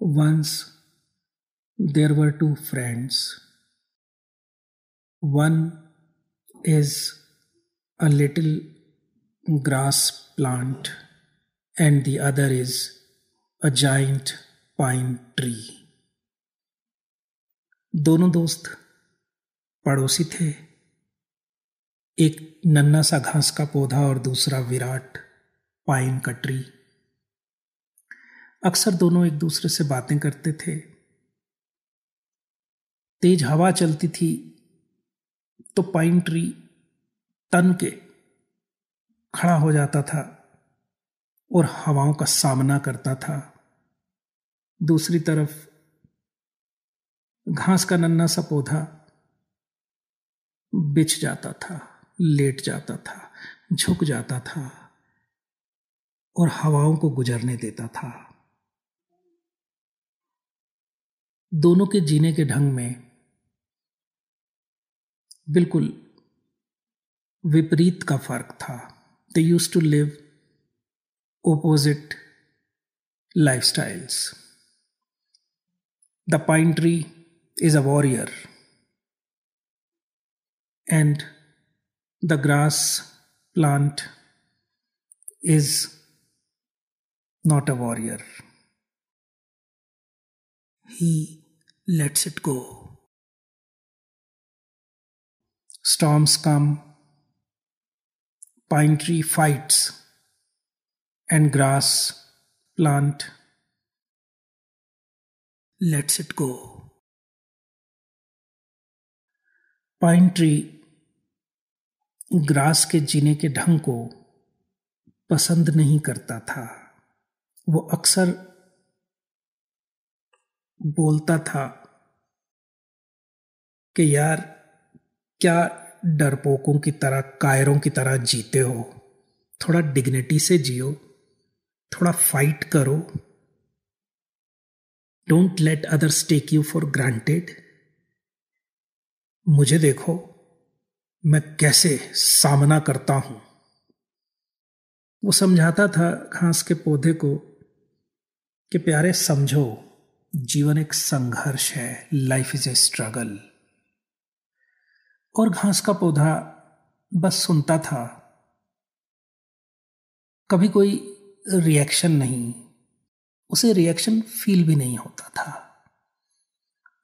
Once there were two friends. One is a little grass plant, and the other is a giant pine tree. दोनों दोस्त पड़ोसी थे एक नन्ना सा घास का पौधा और दूसरा विराट पाइन का ट्री अक्सर दोनों एक दूसरे से बातें करते थे। तेज हवा चलती थी तो पाइन ट्री तन के खड़ा हो जाता था और हवाओं का सामना करता था। दूसरी तरफ़ घास का नन्ना सा पौधा बिछ जाता था, लेट जाता था, झुक जाता था और हवाओं को गुजरने देता था। दोनों के जीने के ढंग में बिल्कुल विपरीत का फ़र्क था। They use to live opposite life styles the pine tree is a warrior and the grass plant is not a warrior he lets it go Storms come, pine tree fights, and grass plant lets it go. Pine tree grass के जीने के ढंग को पसंद नहीं करता था वो अक्सर बोलता था कि यार, क्या डरपोकों की तरह, कायरों की तरह जीते हो? थोड़ा डिग्निटी से जियो, थोड़ा फाइट करो। Don't let others take you for granted मुझे देखो, मैं कैसे सामना करता हूँ। वो समझाता था घास के पौधे को कि प्यारे, समझो, जीवन एक संघर्ष है लाइफ इज़ ए स्ट्रगल और घास का पौधा बस सुनता था। कभी कोई रिएक्शन नहीं। उसे रिएक्शन फील भी नहीं होता था।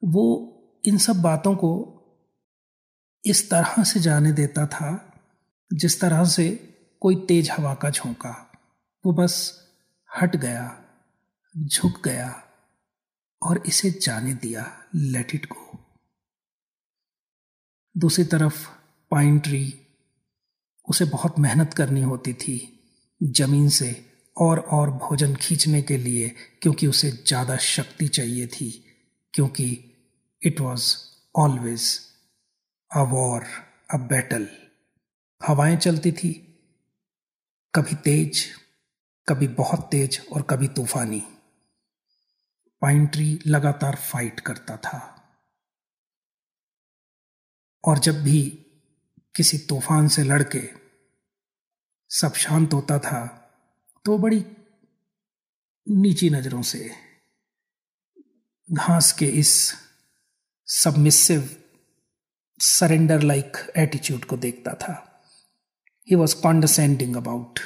वो इन सब बातों को इस तरह से जाने देता था, जिस तरह से कोई तेज हवा का झोंका। वो बस हट गया, झुक गया और इसे जाने दिया लेट इट गो दूसरी तरफ़ पाइन ट्री उसे बहुत मेहनत करनी होती थी ज़मीन से और और भोजन खींचने के लिए, क्योंकि उसे ज़्यादा शक्ति चाहिए थी, क्योंकि it was always a war a battle हवाएँ चलती थी, कभी तेज, कभी बहुत तेज और कभी तूफानी। पाइन ट्री लगातार फाइट करता था। और जब भी किसी तूफ़ान से लड़के सब शांत होता था तो बड़ी नीची नज़रों से घास के इस सबमिसिव सरेंडर लाइक एटीट्यूड को देखता था। He was condescending about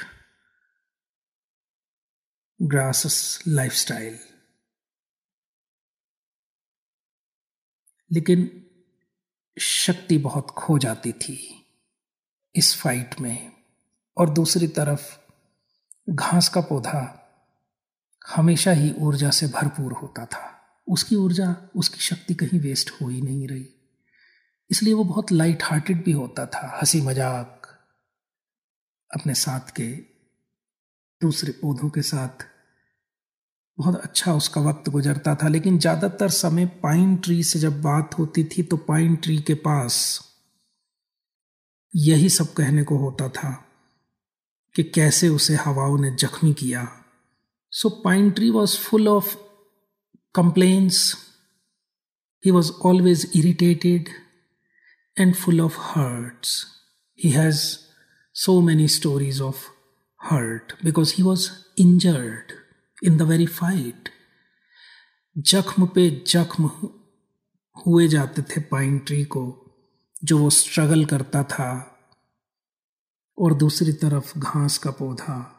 grass life style लेकिन शक्ति बहुत खो जाती थी इस फाइट में। और दूसरी तरफ़, घास का पौधा हमेशा ही ऊर्जा से भरपूर होता था। उसकी ऊर्जा, उसकी शक्ति कहीं वेस्ट हो ही नहीं रही। इसलिए वो बहुत लाइट हार्टेड भी होता था हँसी मज़ाक अपने साथ के, दूसरे पौधों के साथ। बहुत अच्छा उसका वक्त गुजरता था, लेकिन ज़्यादातर समय पाइन ट्री से जब बात होती थी तो पाइन ट्री के पास यही सब कहने को होता था कि कैसे उसे हवाओं ने जख्मी किया। So pine tree was full of complaints he was always irritated and full of hurts he has so many stories of hurt because he was injured in the very fight जख्म पे जख्म हुए जाते थे पाइन ट्री को, जो वो struggle करता था, और दूसरी तरफ़ घास का पौधा।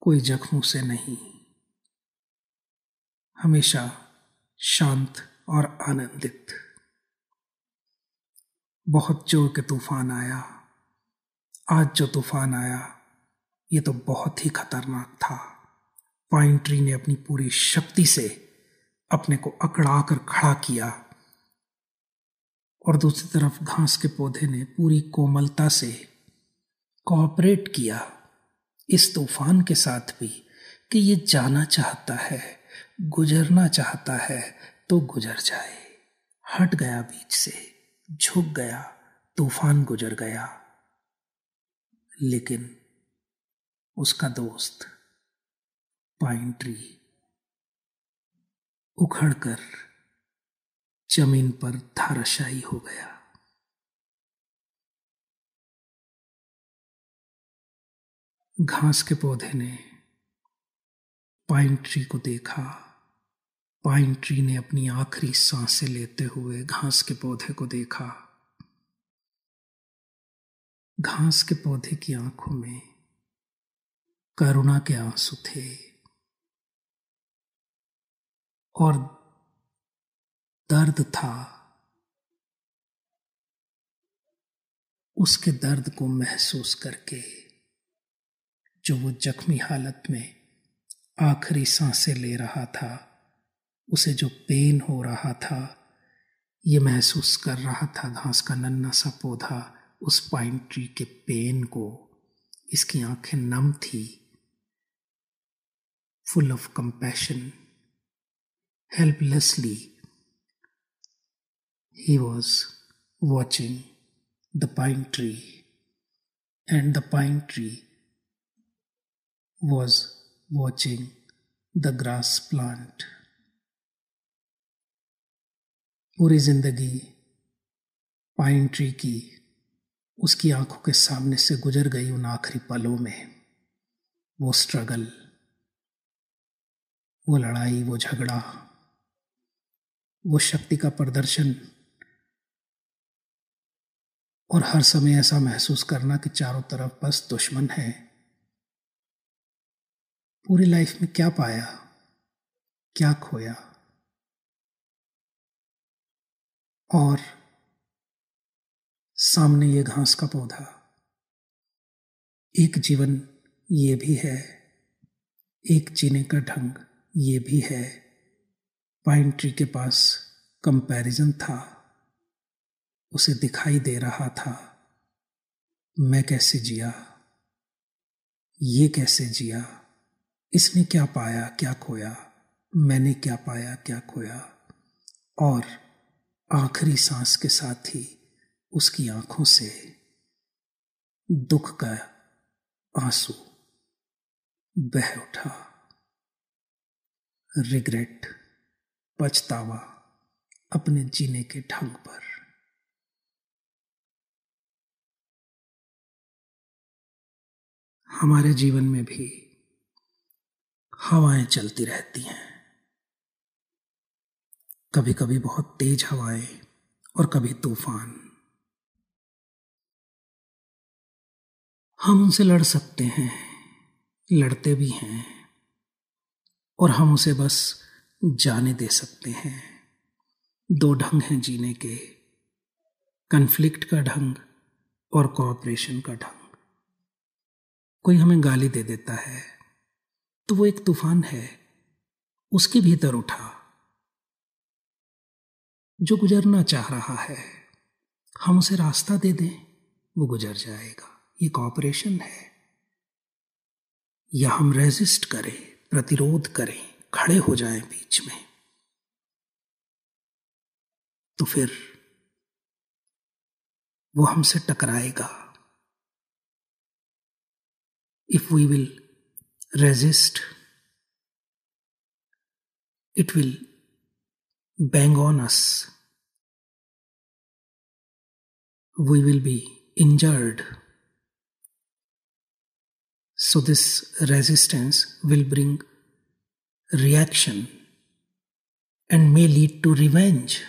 कोई जख्मों से नहीं। हमेशा शांत और आनंदित। बहुत ज़ोर के तूफ़ान आया। आज जो तूफ़ान आया ये तो बहुत ही खतरनाक था। पाइन ट्री ने अपनी पूरी शक्ति से अपने को अकड़ा कर खड़ा किया। और दूसरी तरफ़ घास के पौधे ने पूरी कोमलता से कोऑपरेट किया। इस तूफ़ान के साथ भी कि ये जाना चाहता है, गुजरना चाहता है तो गुजर जाए। हट गया बीच से, झुक गया, तूफ़ान गुजर गया। लेकिन उसका दोस्त, पाइन ट्री, उखड़कर ज़मीन पर धाराशाही हो गया। घास के पौधे ने पाइन ट्री को देखा। पाइन ट्री ने अपनी आखिरी साँसें लेते हुए घास के पौधे को देखा। घास के पौधे की आँखों में करुणा के आँसू थे। और दर्द था। उसके दर्द को महसूस करके जो वो जख्मी हालत में आखिरी साँसें ले रहा था, उसे जो पेन हो रहा था, ये महसूस कर रहा था घास का नन्ना सा पौधा उस पाइन ट्री के पेन को। इसकी आँखें नम थी full of compassion helplessly. He was watching the pine tree, and the pine tree was watching the grass plant. पूरी ज़िंदगी पाइन ट्री की उसकी आँखों के सामने से गुजर गई उन आखिरी पलों में वो स्ट्रगल वो लड़ाई, वो झगड़ा, वो शक्ति का प्रदर्शन। और हर समय ऐसा महसूस करना कि चारों तरफ़ बस दुश्मन है। पूरी लाइफ में क्या पाया, क्या खोया। और सामने ये घास का पौधा, एक जीवन ये भी है, एक जीने का ढंग। ये भी है। पाइन ट्री के पास कंपैरिजन था। उसे दिखाई दे रहा था। मैं कैसे जिया? ये कैसे जिया? इसने क्या पाया, क्या खोया? मैंने क्या पाया, क्या खोया? और आखिरी सांस के साथ ही उसकी आँखों से दुख का आँसू बह उठा। रिग्रेट, पछतावा अपने जीने के ढंग पर। हमारे जीवन में भी हवाएँ चलती रहती हैं। कभी कभी बहुत तेज हवाएँ और कभी तूफ़ान। हम उनसे लड़ सकते हैं, लड़ते भी हैं। और हम उसे बस जाने दे सकते हैं। दो ढंग हैं जीने के कन्फ्लिक्ट का ढंग और कोऑपरेशन का ढंग। कोई हमें गाली दे देता है तो वो एक तूफ़ान है, उसके भीतर उठा, जो गुजरना चाह रहा है। हम उसे रास्ता दे दें, वो गुजर जाएगा। ये कॉपरेशन है। या हम रेजिस्ट करें। प्रतिरोध करें, खड़े हो जाएँ बीच में। तो फिर वो हमसे टकराएगा। If we will resist it will bang on us we will be injured so this resistance will bring reaction and may lead to revenge.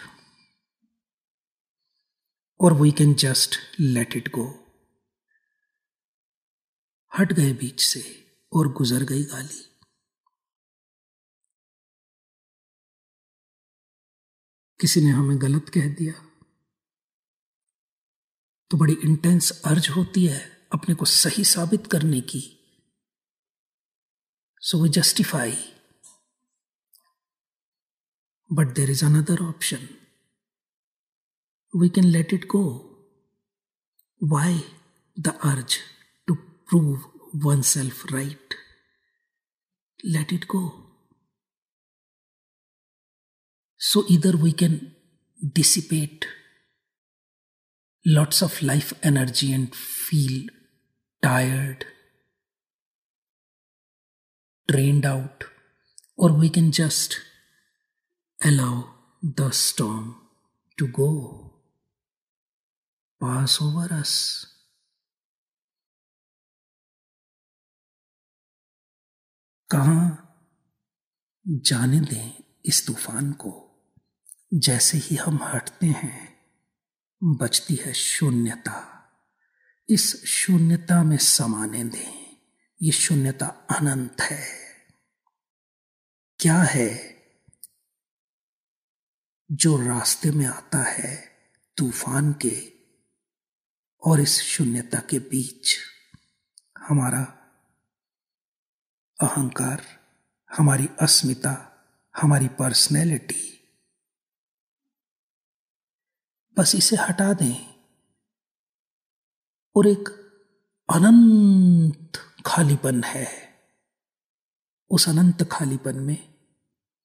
Or we can just let it go. हट गए बीच से और गुजर गई गाली किसी ने हमें गलत कह दिया तो बड़ी इंटेंस अर्ज़ होती है अपने को सही साबित करने की So we justify. But there is another option. We can let it go. Why the urge to prove oneself right? Let it go. So either we can dissipate lots of life energy and feel tired drained out, or we can just allow the storm to go, pass over us. कहाँ जाने दें इस तूफ़ान को जैसे ही हम हटते हैं बचती है शून्यता इस शून्यता में समाने दें ये शून्यता अनंत है। क्या है? जो रास्ते में आता है तूफ़ान के और इस शून्यता के बीच हमारा अहंकार, हमारी अस्मिता, हमारी पर्सनैलिटी। बस इसे हटा दें और एक अनंत खालीपन है। उस अनंत खालीपन में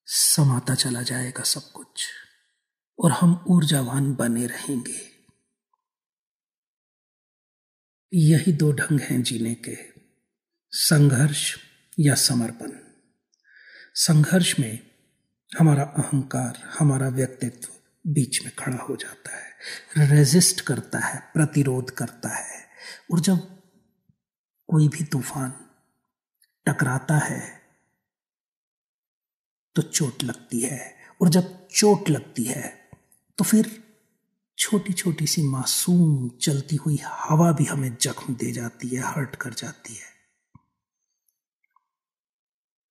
समाता चला जाएगा सब कुछ और हम ऊर्जावान बने रहेंगे। यही दो ढंग हैं जीने के, संघर्ष या समर्पण। संघर्ष में हमारा अहंकार, हमारा व्यक्तित्व बीच में खड़ा हो जाता है रेजिस्ट करता है, प्रतिरोध करता है और जब कोई भी तूफ़ान टकराता है तो चोट लगती है। और जब चोट लगती है तो फिर छोटी छोटी सी मासूम चलती हुई हवा भी हमें जख्म दे जाती है, हर्ट कर जाती है।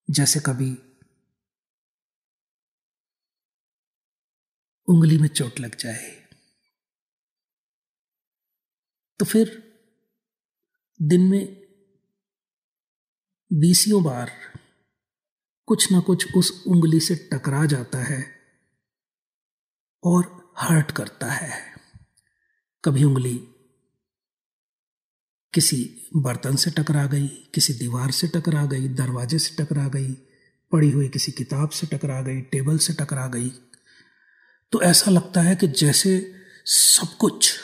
जैसे कभी उंगली में चोट लग जाए तो फिर दिन में बीसियों बार कुछ ना कुछ उस उंगली से टकरा जाता है और हर्ट करता है। कभी उंगली किसी बर्तन से टकरा गई, किसी दीवार से टकरा गई, दरवाजे से टकरा गई, पड़ी हुई किसी किताब से टकरा गई, टेबल से टकरा गई तो ऐसा लगता है कि जैसे सब कुछ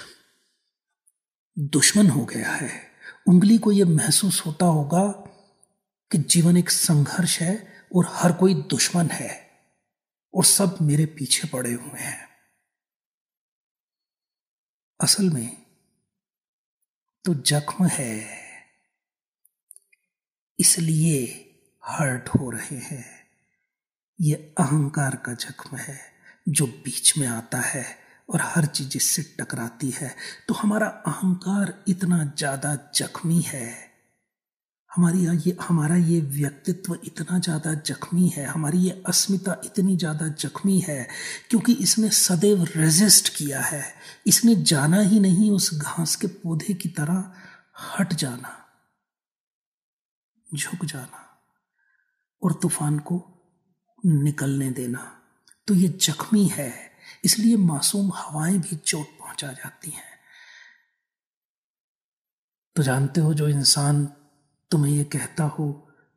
दुश्मन हो गया है। उंगली को यह महसूस होता होगा कि जीवन एक संघर्ष है और हर कोई दुश्मन है और सब मेरे पीछे पड़े हुए हैं। असल में तो जख्म है, इसलिए हर्ट हो रहे हैं। ये अहंकार का जख्म है जो बीच में आता है और हर चीज़ इससे टकराती है। तो हमारा अहंकार इतना ज़्यादा जख्मी है हमारी ये, हमारा ये व्यक्तित्व इतना ज़्यादा जख्मी है, हमारी ये अस्मिता इतनी ज़्यादा जख्मी है, क्योंकि इसने सदैव रेजिस्ट किया है। इसने जाना ही नहीं उस घास के पौधे की तरह, हट जाना, झुक जाना और तूफ़ान को निकलने देना। तो ये जख्मी है, इसलिए मासूम हवाएँ भी चोट पहुँचा जाती हैं। तो जानते हो जो इंसान तुम्हें ये कहता हो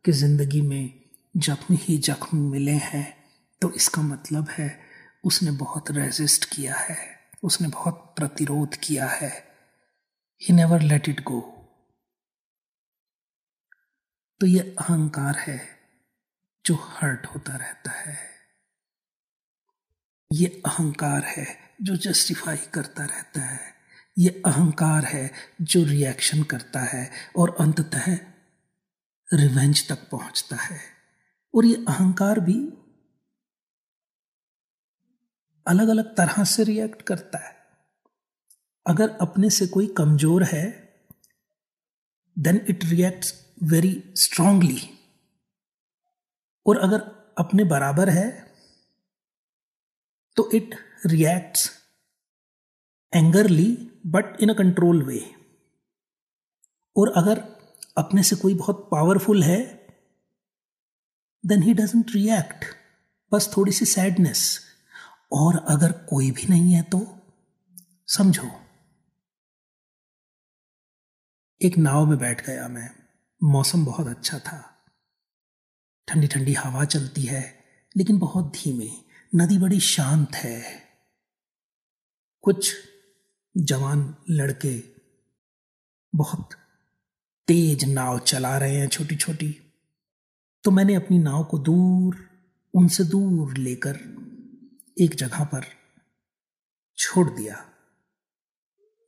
कि ज़िंदगी में जख्म ही जख्म मिले हैं तो इसका मतलब है उसने बहुत रेजिस्ट किया है, उसने बहुत प्रतिरोध किया है। He never let it go तो ये अहंकार है जो हर्ट होता रहता है। ये अहंकार है जो जस्टिफाई करता रहता है। ये अहंकार है जो रिएक्शन करता है और अंततः रिवेंज तक पहुँचता है। और ये अहंकार भी अलग अलग तरह से रिएक्ट करता है। अगर अपने से कोई कमज़ोर है then it reacts very strongly और अगर अपने बराबर है तो it reacts angrily but in a control way और अगर अपने से कोई बहुत पावरफुल है देन ही डजेंट रिएक्ट बस थोड़ी सी सैडनेस और अगर कोई भी नहीं है तो समझो। एक नाव में बैठ गया मैं। मौसम बहुत अच्छा था। ठंडी ठंडी हवा चलती है, लेकिन बहुत धीमे। नदी बड़ी शांत है। कुछ जवान लड़के बहुत तेज नाव चला रहे हैं छोटी छोटी तो मैंने अपनी नाव को दूर, उनसे दूर लेकर एक जगह पर छोड़ दिया।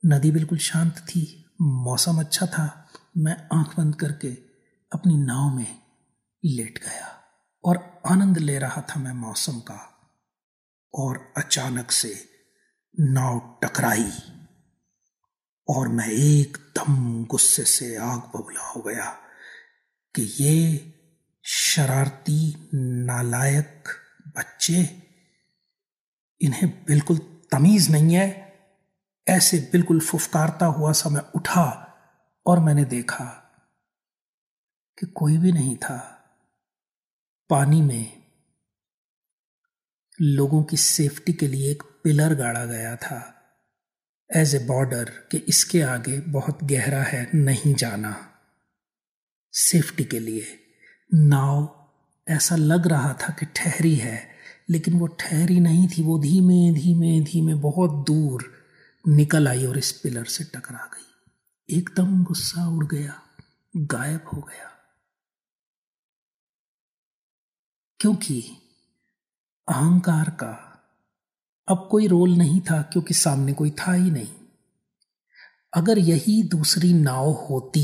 नदी बिल्कुल शांत थी, मौसम अच्छा था। मैं आँख बंद करके अपनी नाव में लेट गया और आनंद ले रहा था मैं मौसम का। और अचानक से नाव टकराई। और मैं एकदम गुस्से से आग बबूला हो गया कि ये शरारती नालायक बच्चे इन्हें बिल्कुल तमीज नहीं है। ऐसे बिल्कुल फुफकारता हुआ सा मैं उठा और मैंने देखा कि कोई भी नहीं था। पानी में लोगों की सेफ्टी के लिए एक पिलर गाड़ा गया था। एज ए बॉर्डर कि इसके आगे बहुत गहरा है, नहीं जाना। सेफ्टी के लिए। नाव ऐसा लग रहा था कि ठहरी है, लेकिन वो ठहरी नहीं थी। वो धीमे धीमे धीमे, बहुत दूर निकल आई और इस पिलर से टकरा गई। एकदम गुस्सा उड़ गया, गायब हो गया। क्योंकि अहंकार का अब कोई रोल नहीं था क्योंकि सामने कोई था ही नहीं। अगर यही दूसरी नाव होती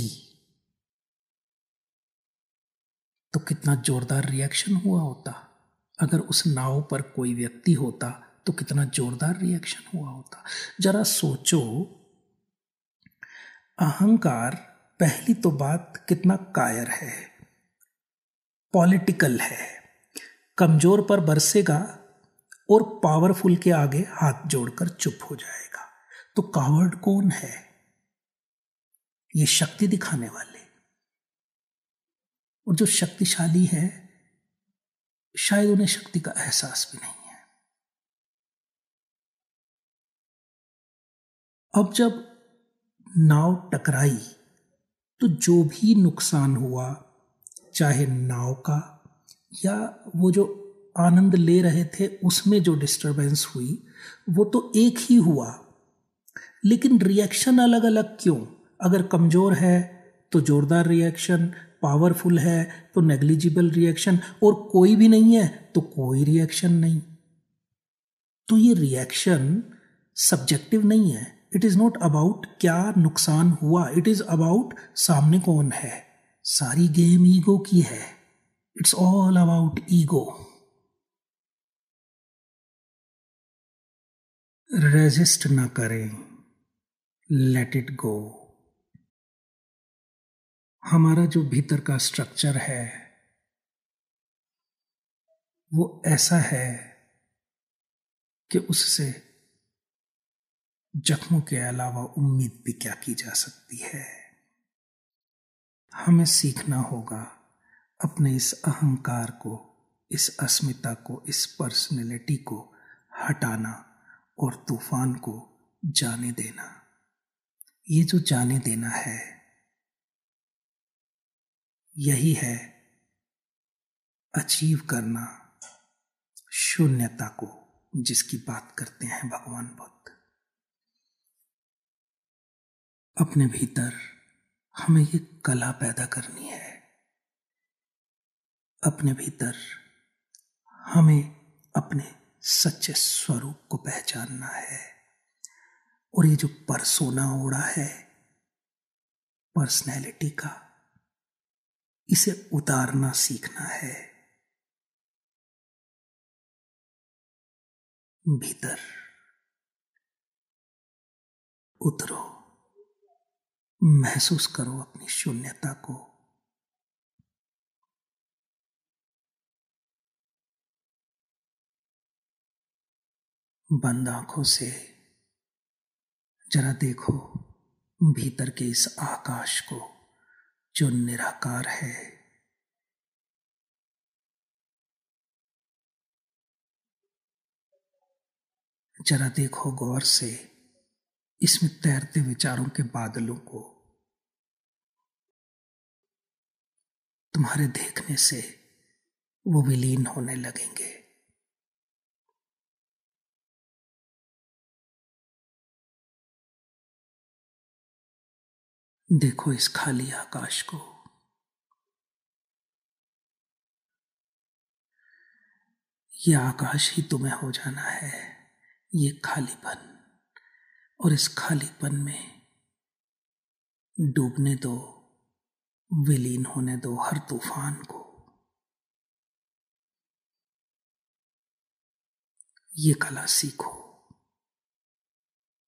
तो कितना जोरदार रिएक्शन हुआ होता। अगर उस नाव पर कोई व्यक्ति होता तो कितना जोरदार रिएक्शन हुआ होता। जरा सोचो, अहंकार पहली तो बात कितना कायर है पॉलिटिकल है, कमज़ोर पर बरसेगा और पावरफुल के आगे हाथ जोड़कर चुप हो जाएगा। तो कावर्ड कौन है? ये शक्ति दिखाने वाले। और जो शक्तिशाली है, शायद उन्हें शक्ति का एहसास भी नहीं है। अब जब नाव टकराई तो जो भी नुकसान हुआ, चाहे नाव का या वो जो आनंद ले रहे थे, उसमें जो डिस्टरबेंस हुई, वो तो एक ही हुआ। लेकिन रिएक्शन अलग अलग क्यों? अगर कमज़ोर है तो ज़ोरदार रिएक्शन पावरफुल है तो नेग्लिजिबल रिएक्शन और कोई भी नहीं है तो कोई रिएक्शन नहीं। तो ये रिएक्शन सब्जेक्टिव नहीं है। इट इज़ नॉट अबाउट क्या नुकसान हुआ इट इज़ अबाउट सामने कौन है। सारी गेम ईगो की है। It's all about ego resist ना करें लेट इट गो हमारा जो भीतर का स्ट्रक्चर है, वो ऐसा है कि उससे जख्मों के अलावा उम्मीद भी क्या की जा सकती है? हमें सीखना होगा अपने इस अहंकार को, इस अस्मिता को, इस पर्सनैलिटी को हटाना। और तूफ़ान को जाने देना। ये जो जाने देना है, यही है अचीव करना शून्यता को, जिसकी बात करते हैं भगवान बुद्ध। अपने भीतर हमें ये कला पैदा करनी है। अपने भीतर हमें अपने सच्चे स्वरूप को पहचानना है। और ये जो परसोना ओढ़ा है पर्सनैलिटी का, इसे उतारना सीखना है। भीतर उतरो, महसूस करो अपनी शून्यता को। बंद आँखों से। जरा देखो भीतर के इस आकाश को, जो निराकार है। जरा देखो गौर से इसमें तैरते विचारों के बादलों को। तुम्हारे देखने से वो विलीन होने लगेंगे। देखो इस खाली आकाश को। यह आकाश ही तुम्हें हो जाना है, ये खालीपन। और इस खालीपन में डूबने दो, विलीन होने दो हर तूफ़ान को। ये कला सीखो,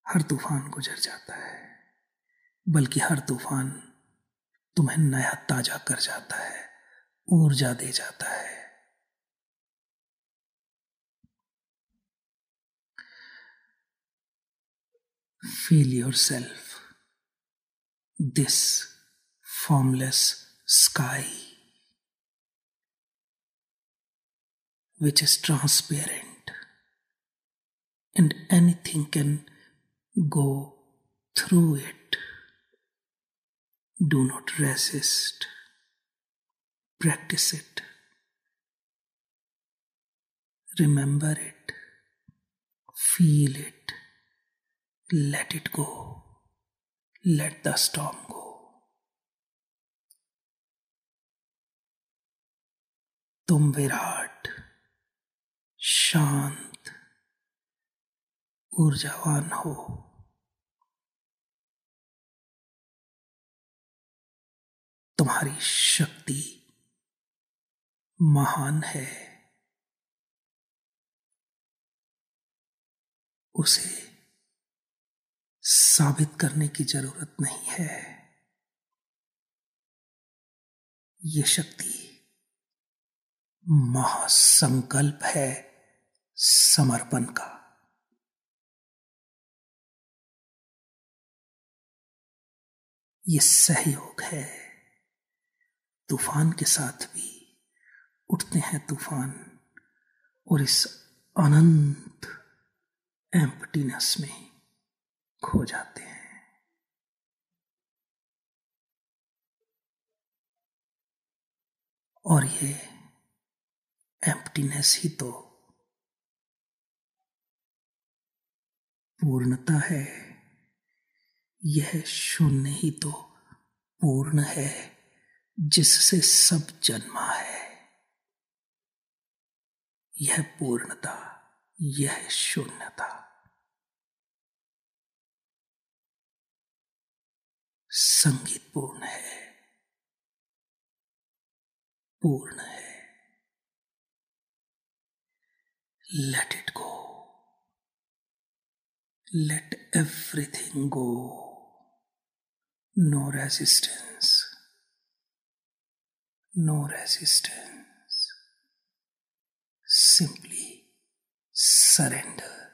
हर तूफ़ान गुजर जाता है। बल्कि हर तूफ़ान तुम्हें नया ताज़ा कर जाता है, ऊर्जा दे जाता है feel yourself this formless sky which is transparent, and anything can go through it. Do not resist. Practice it. Remember it. Feel it. Let it go. Let the storm go. तुम विराट शांत ऊर्जावान हो तुम्हारी शक्ति महान है। उसे साबित करने की ज़रूरत नहीं है। ये शक्ति महासंकल्प है समर्पण का। ये सहयोग है। तूफ़ान के साथ भी उठते हैं तूफ़ान और इस अनंत एम्पटीनेस में खो जाते हैं। और ये एम्पटीनेस ही तो पूर्णता है। यह शून्य ही तो पूर्ण है। जिससे सब जन्मा है। यह पूर्णता, यह शून्यता। संगीत पूर्ण है। पूर्ण है। Let it go let everything go no resistance No resistance. Simply surrender.